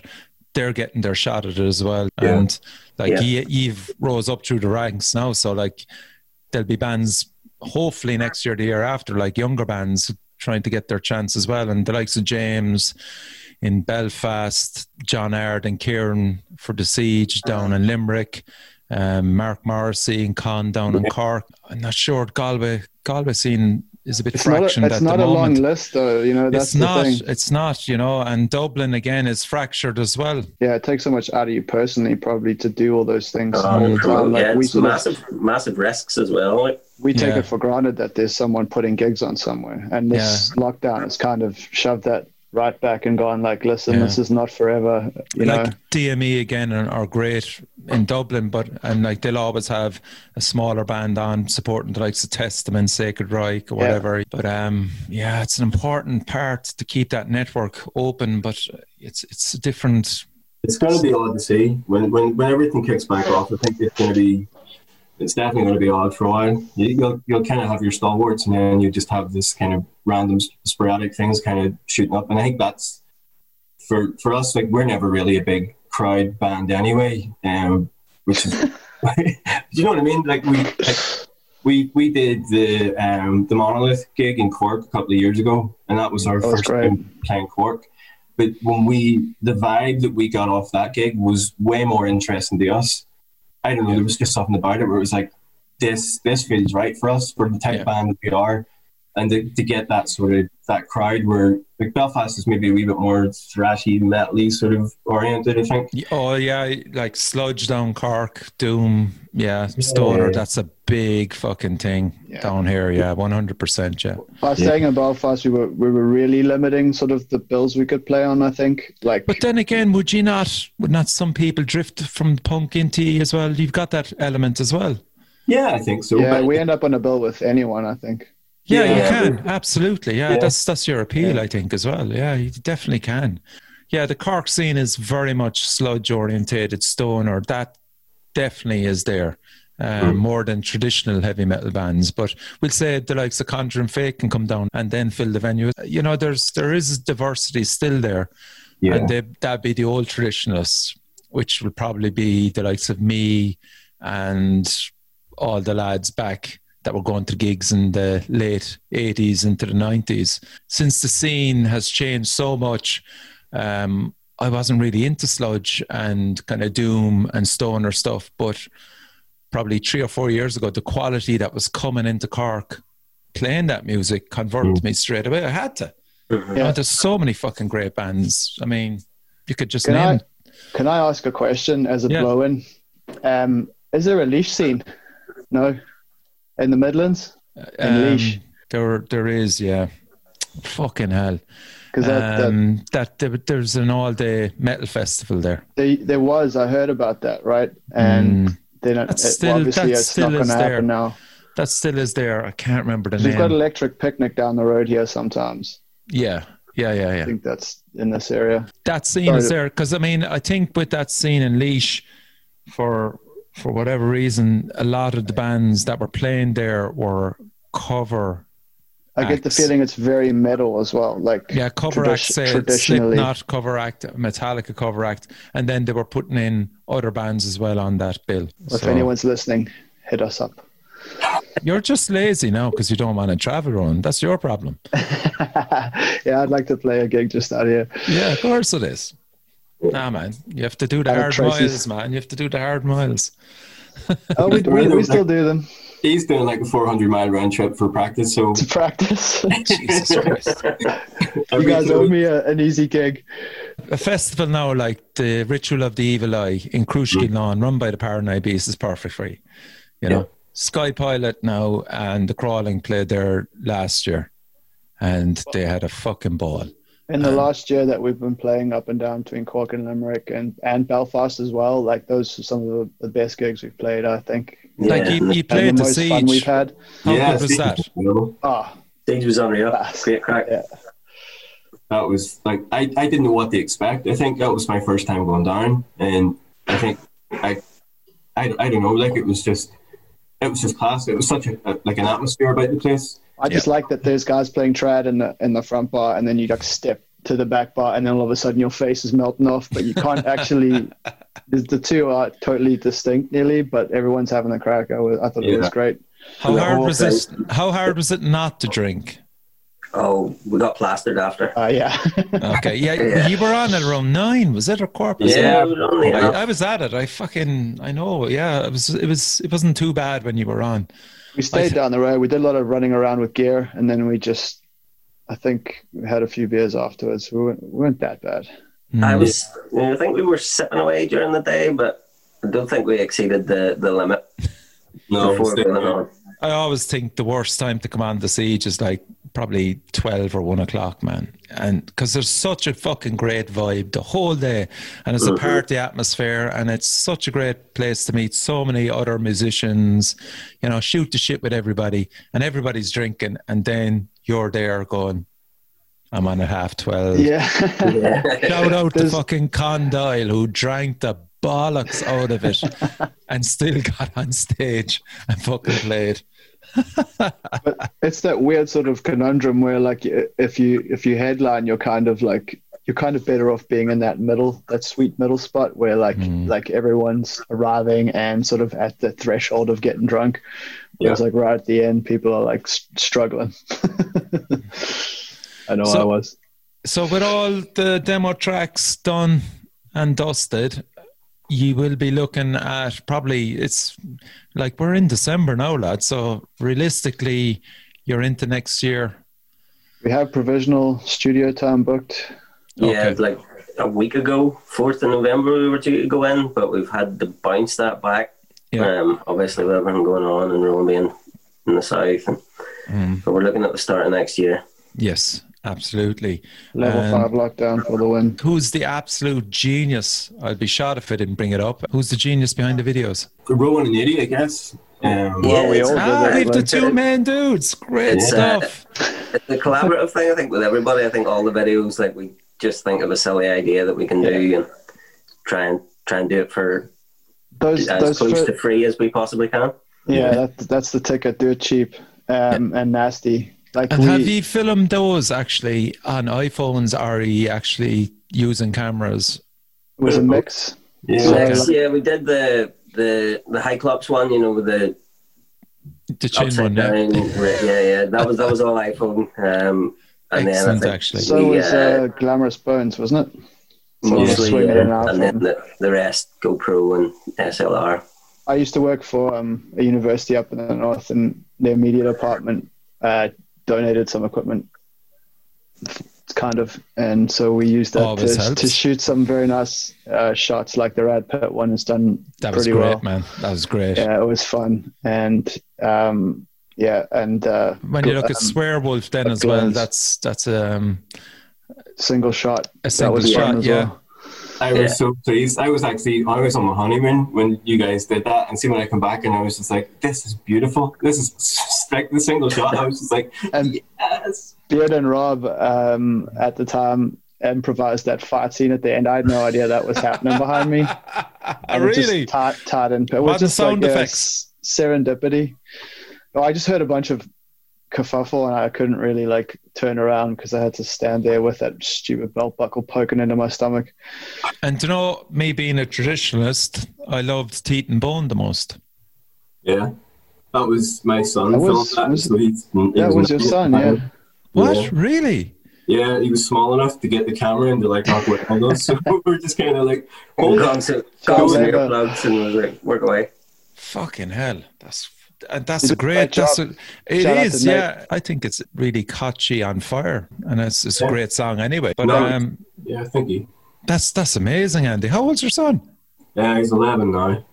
they're getting their shot at it as well Yeah. and like Yeah. Eve Eve rose up through the ranks now so like there'll be bands hopefully next year, the year after, like younger bands trying to get their chance as well. And the likes of James in Belfast, John Ard and Kieran for the Siege down in Limerick, um, Mark Morrissey and Con down in Cork. I'm not sure Galway Galway scene is a bit It's not a, fractioned it's not a moment. long list, though. You know, that's it's the not. thing. It's not. You know, and Dublin again is fractured as well. Yeah, it takes so much out of you personally, probably, to do all those things Um, all the time. Like yeah, we it's sort of, massive, massive risks as well. Like, we take Yeah. it for granted that there's someone putting gigs on somewhere, and this lockdown has kind of shoved that right back and gone like, listen, Yeah. this is not forever. You like know, DME again are, are great in Dublin, but and like they'll always have a smaller band on supporting the likes of Testament, Sacred Reich, or Yeah. whatever. But um, yeah, it's an important part to keep that network open. But it's it's a different. it's going to be odd to see when, when when everything kicks back off. I think it's going to be it's definitely going to be odd for a while. You, you'll you'll kind of have your stalwarts, and then you just have this kind of random sporadic things kind of shooting up. And I think that's for for us. Like we're never really a big crowd band anyway, um, which is you know what I mean. Like we like, we we did the um, the monolith gig in Cork a couple of years ago, and that was our That was first great. time playing Cork. But when we the vibe that we got off that gig was way more interesting to us. I don't know, there was just something about it where it was like this this feels right for us for the type Yeah. of band that we are. And to, to get that sort of that crowd where like Belfast is maybe a wee bit more thrashy, metally sort of oriented, I think. Oh yeah, like Sludge down Cork, Doom, yeah, Stoner. Yeah. That's a big fucking thing Yeah. down here. Yeah, one hundred percent. Yeah. by staying in Belfast, we were we were really limiting sort of the bills we could play on. I think, like, But then again, would you not? Would not some people drift from punk into as well? You've got that element as well. Yeah, I think so. yeah, but we end up on a bill with anyone. I think. Yeah, you can absolutely. Yeah, Yeah. that's that's your appeal, I think, as well. Yeah, you definitely can. Yeah, the Cork scene is very much sludge orientated, stone, or That definitely is there. Um, More than traditional heavy metal bands, but we'll say the likes of Conjure and Fake can come down and then fill the venue. You know, there's there is diversity still there, yeah. and they, that'd be the old traditionalists, which will probably be the likes of me and all the lads back that were going to gigs in the late 80s into the 90s. Since the scene has changed so much, um, I wasn't really into sludge and kind of doom and stoner stuff, but probably three or four years ago, the quality that was coming into Cork playing that music converted me straight away. I had to. You know, Yeah. there's so many fucking great bands. I mean, you could just Can I name. can I ask a question as a Yeah. blow in? Um, is there a Laois scene? No, in the Midlands, in Laois? Um, There, there is, yeah. Fucking hell. because that, that Um, that there, there's an all-day metal festival there. There, there was. I heard about that, right? And Mm. then it, That's it- still- obviously that it's still not going to there. happen now. That still is there. I can't remember the name. We've got electric picnic down the road here sometimes. Yeah, yeah, yeah, yeah. I think that's in this area. That scene Sorry is there because I mean I think with that scene in Laois, for for whatever reason, a lot of the bands that were playing there were cover. I get the feeling it's very metal as well. Like Yeah, cover tradi- act, say traditionally. Slipknot cover act, Metallica cover act, and then they were putting in other bands as well on that bill. If So- anyone's listening, hit us up. You're just lazy now because you don't want to travel around. That's your problem. yeah, I'd like to play a gig just out here. Yeah, of course it is. Nah, man, you have to do the Out hard Tracy's. miles, man. You have to do the hard miles. Oh, we, we, we still do them He's doing like a 400 mile round trip for practice. So to practice. Jesus Christ. you guys owe me a, an easy gig. A festival now like the Ritual of the Evil Eye in Crushkin mm. Lawn, run by the Paranoid Beast, is perfect for you. You know, Yeah. Sky Pilot now and the Crawling played there last year, and they had a fucking ball. In the last year that we've been playing up and down between Cork and Limerick and, and Belfast as well, like those are some of the, the best gigs we've played, I think. Like Yeah, you, you played the the most fun we've had. How yeah, good was Steve, that? you know, Ah, Stage was unreal. Class. Great crack. yeah. that was like I, I didn't know what to expect. I think that was my first time going down, and I think I I, I don't know, like it was just it was just class. It was such a, a like an atmosphere about the place. I just like that there's guys playing trad in the in the front bar, and then you like step to the back bar, and then all of a sudden your face is melting off, but you can't actually. the, the two are totally distinct, nearly, but everyone's having a crack. I, was, I thought it was great. How hard whole was it? How hard was it not to drink? Oh, we got plastered after. Uh, yeah, Okay, yeah, Yeah. you were on at around nine. Was it or quarter? past Yeah, nine? we were only I. I was at it. I fucking I know. Yeah, it was. It was. It wasn't too bad when you were on. We stayed I- down the road. We did a lot of running around with gear, and then we just, I think, we had a few beers afterwards. We weren't, we weren't that bad. Hmm. I was. I think we were sipping away during the day, but I don't think we exceeded the, the limit No, before it was- going on. I always think the worst time to command the siege is like probably 12 or 1 o'clock, man. And because there's such a fucking great vibe the whole day, and it's a mm-hmm. party atmosphere, and it's such a great place to meet so many other musicians, you know, shoot the shit with everybody, and everybody's drinking, and then you're there going, I'm on a half 12. Yeah, Yeah. Shout out to There's- fucking Condyle who drank the bollocks out of it and still got on stage and fucking played. But it's that weird sort of conundrum where, like, if you if you headline, you're kind of like you're kind of better off being in that middle, that sweet middle spot where like Mm. like everyone's arriving and sort of at the threshold of getting drunk. It's like right at the end, people are like struggling. I know So- I was. So, with all the demo tracks done and dusted, you will be looking at probably it's like we're in December now, lad. So, realistically, you're into next year. We have provisional studio time booked. Yeah, Okay. like a week ago, 4th of November, we were to go in, but we've had to bounce that back. Yeah. Um, obviously, with everything going on and Rowan being in the south. And, Mm. But we're looking at the start of next year. Yes, absolutely. Level Um, five lockdown for the win. Who's the absolute genius? I'd be shot if I didn't bring it up. Who's the genius behind the videos? Rowan and Adi, I guess. Um, Yeah, we all Ah, did we've the two main dudes. Great Yeah. stuff. It's a collaborative thing, I think, with everybody. I think all the videos, like, we just think of a silly idea that we can do and try and try and do it for Those as those close fir- to free as we possibly can. yeah, that, that's the ticket. Do it cheap um, and nasty. Like And we, have you filmed those actually on iPhones? Are you actually using cameras? it was a mix. yeah. So, Okay. Yeah, we did the the the high clubs one, you know, with the The chin upside one, down. Yeah, yeah, that was that was all iPhone. Um, and Excellent, then I think actually. so was Yeah. uh, Glamorous Bones, wasn't it? So mostly, yeah, and and then the, the rest GoPro and SLR. I used to work for um, a university up in the north, and their media department uh, donated some equipment, kind of, and so we used that Always to, to shoot some very nice uh, shots, like the Rad Pit one is done That was pretty great, well. man. That was great. Yeah, it was fun, and um, yeah, and uh, When you look at um, Swearwolf, then as well, that's that's um, single shot. a single was shot. Yeah, well. I was Yeah. so pleased. I was actually I was on my honeymoon when you guys did that, and see when I come back and I was just like, "This is beautiful. This is like the single shot." I was just like, And "Yes." Beard and Rob um, at the time improvised that fight scene at the end. I had no idea that was happening behind me. And it just really? tied, tied in. It was just sound like effects? serendipity. Well, I just heard a bunch of kerfuffle and I couldn't really like turn around because I had to stand there with that stupid belt buckle poking into my stomach. And you know, me being a traditionalist, I loved Teeth and Bone the most. Yeah, that was my son. That filmed was- that, was- so he's- he That was your son, yeah. What? Yeah. Really? Yeah, he was small enough to get the camera into like awkward angles, so we were just kind of like, Hold hold on. on to Charles got some Weber. earplugs and was like, work away. Fucking hell. That's and that's a did a great. great That's job. a, it Shout is, to Nate. yeah. I think it's really catchy on fire, and it's, it's a great song anyway. But No. um, Yeah, thank you. that's that's amazing, Andy. How old's your son? Yeah, he's 11 now.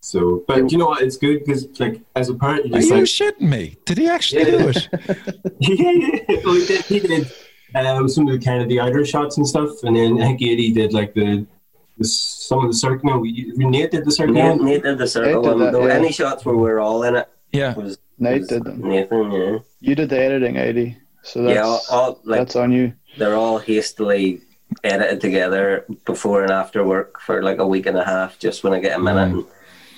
So, but you know what? It's good because, like, as a parent, you're Are just you like, shitting me? Did he actually Yeah. do it? yeah, yeah. Well, he did, he did um, some of the kind of the outer shots and stuff, and then I think Adi did like the, the some of the circle. No, we, Nate did the circle. Nate, Nate did the circle did that, yeah. Any shots where we're all in it Yeah. was Nate was did them. Nathan, yeah. You did the editing, Adi. So that's, yeah, all, all like that's on you. they're all hastily edited together before and after work for like a week and a half, just when I get a minute.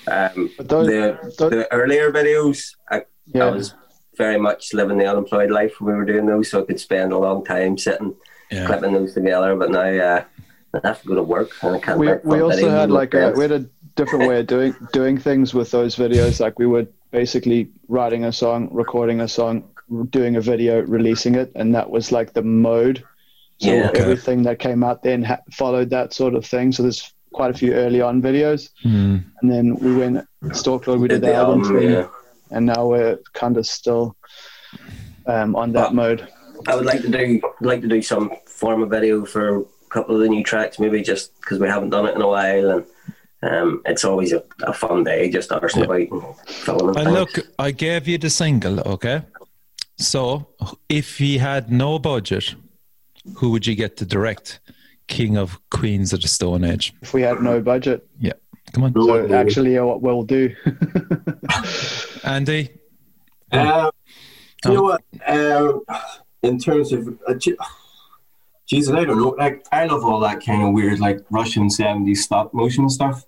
Um, But those, the those- the earlier videos, I, yeah. I was very much living the unemployed life when we were doing those, so I could spend a long time sitting Yeah. clipping those together. But now uh, I have to go to work and I can't. we, we also had like a, we had a different way of doing doing things with those videos like we were basically writing a song recording a song doing a video releasing it and that was like the mode so Yeah. Okay. everything that came out then ha- followed that sort of thing so there's quite a few early on videos Hmm. and then we went Storklord we did the, album thing yeah. and now we're kind of still um, on that But- mode I would like to do like to do some form of video for a couple of the new tracks, maybe just because we haven't done it in a while, and um, it's always a, a fun day just arsing about and filming. And look, I gave you the single, okay? So if you had no budget, who would you get to direct King of Queens of the Stone Age? if we had no budget Yeah. Come on. so actually what we'll do Andy? Um, you know what? Um, in terms of, uh, Je- Jesus, I don't know. Like, I love all that kind of weird, like Russian '70s stop motion stuff.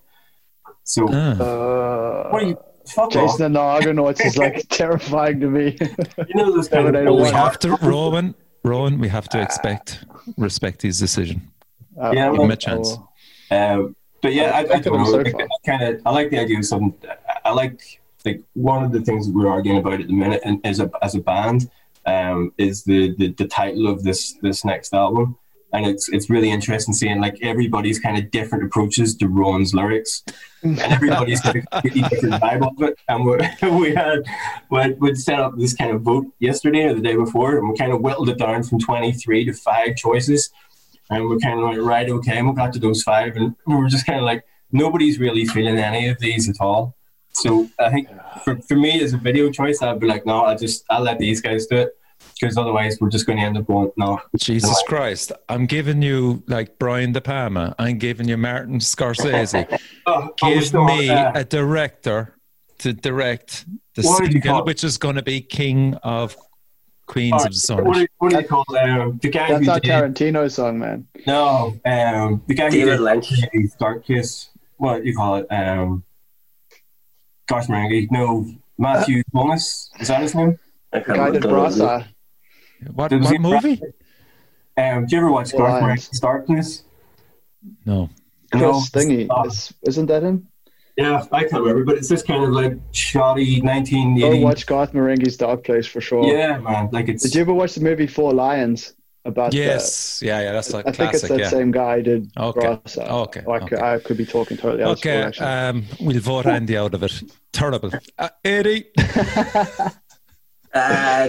So, Ah. uh, what are you? Fuck off. Jason and the Argonauts is like terrifying to me. You know those kind of. We have to, Rowan, Rowan, we have to expect, respect his decision. Uh, Yeah, Give well, him a chance. Um, but yeah, I, I Think of don't know. so Like, kind of, I like the idea of something. I- I like like one of the things that we're arguing about at the minute, and as a as a band, um, is the, the the title of this this next album, and it's it's really interesting seeing like everybody's kind of different approaches to Rowan's lyrics, and everybody's got a completely different vibe of it. And we had we we set up this kind of vote yesterday or the day before, and we kind of whittled it down from twenty three to five choices. And we're kind of like, right, okay, and we got to those five, and we were just kind of like, nobody's really feeling any of these at all. So I think for, for me as a video choice, I'd be like, no, I just I'll let these guys do it because otherwise we're just going to end up going, no. Jesus Christ. I'm giving you like Brian De Palma. I'm giving you Martin Scorsese. Oh, oh, Give so, me uh, a director to direct the What did you single, which is going to be King of Queens all of the Sun. what, do, what do you call um, the guy That's who our did, Tarantino song, man. No, um, the guy who did Lynch. Dark Kiss. What do you call it? Um, gosh, Marenghi. No, Matthew Holness. Is that his name? I can't Guided remember. Brass Eye. What, There was what a- movie? Um, do you ever watch Garth Lions. Marenghi's Darkness? No. Chris No. Thingy. Oh, Is, isn't that him? yeah, I can't remember, but it's this kind of like shoddy Go 1980. watch Garth Marenghi's Dark Place for sure. Yeah, man. Like it's. Did you ever watch the movie Four Lions? About Yes. Yeah, yeah. That's the, like I think it's classic. that yeah. same guy who did Okay. Brass Eye. Okay, I, could, okay. I could be talking totally out Okay, of school, um, we'll vote Andy out of it. Terrible. Uh, Adi. Uh,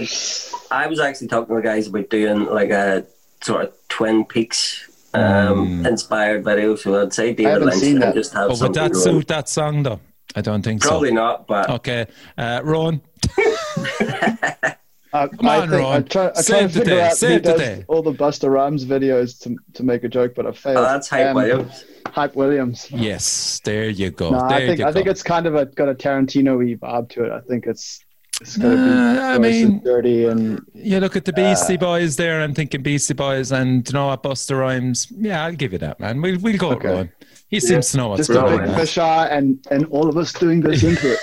I was actually talking to the guys about doing like a sort of Twin Peaks um, Mm. inspired video. So I'd say David haven't Lynch seen that. just have But would that going. suit that song, though? I don't think Probably so. Probably not, but Okay. Uh, Rowan. I, Come I on, think, Ron. I try, I try Save to the figure day, out who save the does day. all the Busta Rhymes videos to, to make a joke, but I failed. Oh, that's Hype Um, Williams. Hype Williams. Yes, there you go. No, there I think you I think it's kind of a, got a Tarantino-y vibe to it. I think it's it's gonna Nah, be I gross mean- and dirty and You look at the Beastie Boys there. I'm thinking Beastie Boys, and you know what, Busta Rhymes. Yeah, I'll give you that, man. We'll we'll go Okay. with Ron. He seems to know what's just Right, going put on. man. Fisher and and all of us doing this into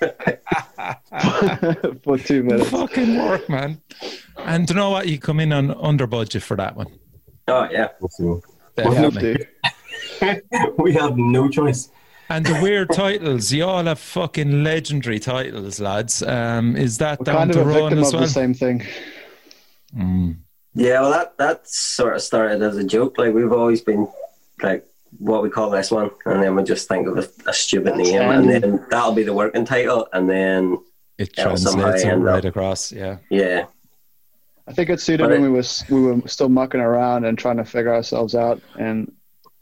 it for two minutes. Fucking work, man. And you know what? You come in on under budget for that one. Oh yeah. So Definitely. Dude. we have no choice. And the weird titles, you all have fucking legendary titles, lads. Um, is that We're down kind of to a Rowan victim as of well? the same thing. Mm. Yeah, well, that that sort of started as a joke. Like we've always been like what we call this one, and then we just think of a, a stupid That's name, and then that'll be the working title, and then It Yeah, translates it right up- across. Yeah. yeah, I think it suited But when it- we was we were still mucking around and trying to figure ourselves out, and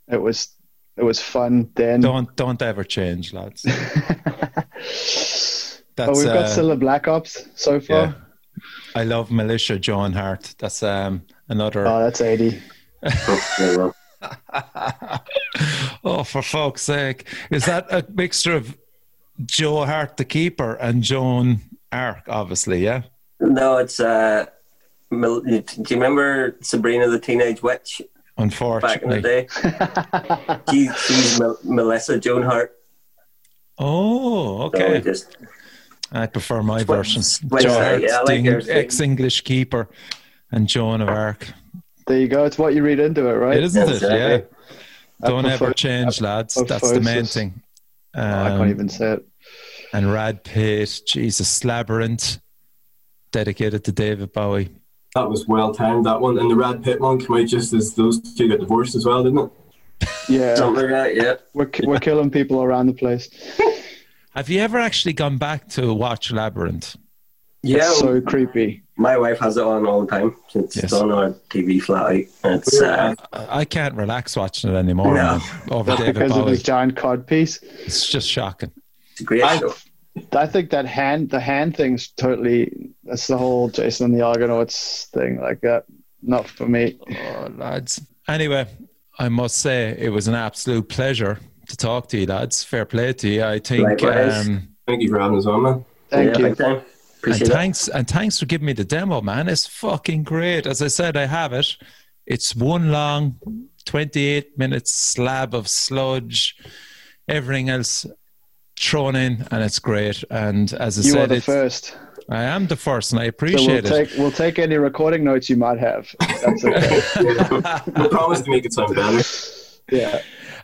it was it was fun then. Don't don't ever change, lads. but we've got uh, still the Black Ops so far. yeah. I love Militia John Hart. That's um another. Oh, that's eighty. Oh, for fuck's sake! Is that a mixture of Joe Hart, the keeper, and Joan Arc? Obviously, yeah. no, it's uh, do you remember Sabrina the Teenage Witch back in the Unfortunately. day? She, she's Mel- Melissa Joan Hart. Oh, So okay. just I prefer my version. that, yeah, like ex-English keeper, and Joan of Arc. There you go. It's what you read into it, right? It isn't Yes, it? Yeah. Don't ever prefer- change, lads. That's the main prefer- thing. Oh, I Um, can't even say it. And Rad Pitt, Jesus, Labyrinth, dedicated to David Bowie. That was well timed, that one. And the Rad Pit one came out just as those two got divorced as well, didn't it? Yeah, Something like that, yeah. we're we're killing people around the place. Have you ever actually gone back to watch Labyrinth? Yeah, It's so creepy. My wife has it on all the time. It's Yes. on our TV flat out. It's uh, I I can't relax watching it anymore. No. Over David because of Bowie. his giant cod piece. It's just shocking. it's a great I- show. I think that hand, the hand thing's totally. That's the whole Jason and the Argonauts thing, like that. Not for me. Oh, lads. Anyway, I must say it was an absolute pleasure to talk to you, lads. Fair play to you. I think. Um, Thank you for having us on, man. Thank yeah, you. Big time. and Appreciate it. thanks and thanks for giving me the demo, man. It's fucking great. As I said, I have it. It's one long, twenty-eight minute slab of sludge. Everything else thrown in, and it's great. And as I You are said, the first. I am the first, and I So we'll appreciate it. take we'll take any recording notes you might have. That's okay. We promise to make it sound better. yeah.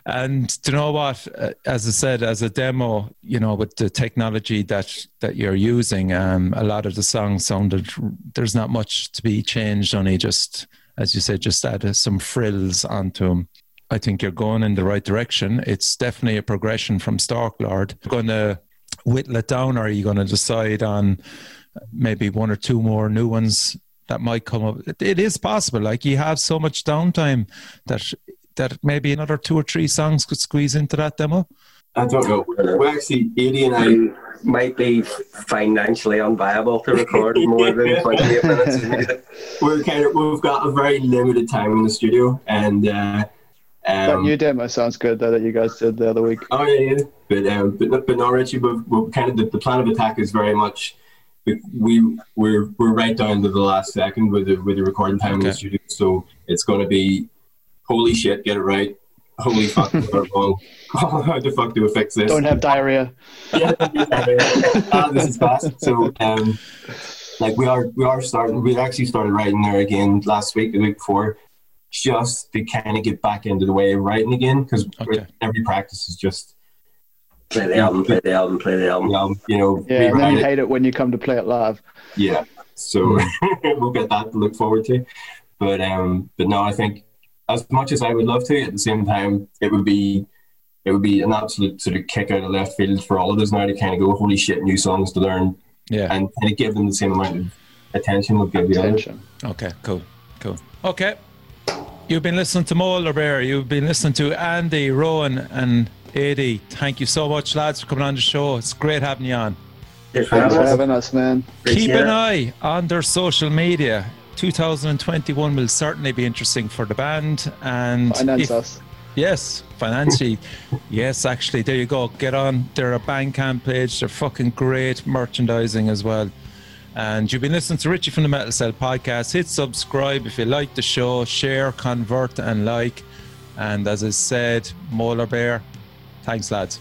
And do you know what? Uh, As I said, as a demo, you know, with the technology that that you're using, um, a lot of the songs sounded. There's not much to be changed. Only just, as you said, just add some frills onto them. I think you're going in the right direction. It's definitely a progression from Storklord. Going to whittle it down, or are you going to decide on maybe one or two more new ones that might come up? It is possible. Like you have so much downtime that that maybe another two or three songs could squeeze into that demo. I don't know. We actually, Adi and I, might be financially unviable to record more than 28 minutes we're kind of, we've got a very limited time in the studio, and uh, That um, new demo sounds good though that you guys did the other week. Oh yeah, yeah. But um, but but no, Richie. But, but kind of the, the plan of attack is very much we we- we're we're right down to the last second with the with the recording time in the studio. So it's going to be holy shit, get it right. Holy fuck, we got it wrong. How the fuck do we fix this? Don't have diarrhea. yeah, ah, this is fast. So, um, like we are, we are starting. We actually started writing there again last week, the week before, just to kind of get back into the way of writing again because Okay. every practice is just, Play the album, play the album, play the album. um, you know, Yeah, and then you it. hate it when you come to play it live. yeah. So we'll get that to look forward to. But um, but no, I think as much as I would love to, at the same time, it would be. It would be an absolute sort of kick out of left field for all of us now to kind of go, holy shit, new songs to learn, Yeah. and kind of give them the same amount of attention we'll give the others. Attention. Okay, cool, cool. Okay. You've been listening to Molarbear. You've been listening to Andy, Rowan, and Adi. Thank you so much, lads, for coming on the show. It's great having you on. Thanks for having us, man. Keep an eye on their social media. 2021 will certainly be interesting for the band. And Finance if- us. Yes, financially. yes, actually, there you go. Get on their Bandcamp page. They're fucking great merchandising as well. And you've been listening to Richie from the Metal Cell podcast. Hit subscribe if you like the show. Share, convert, and like. And as I said, Molarbear, thanks, lads.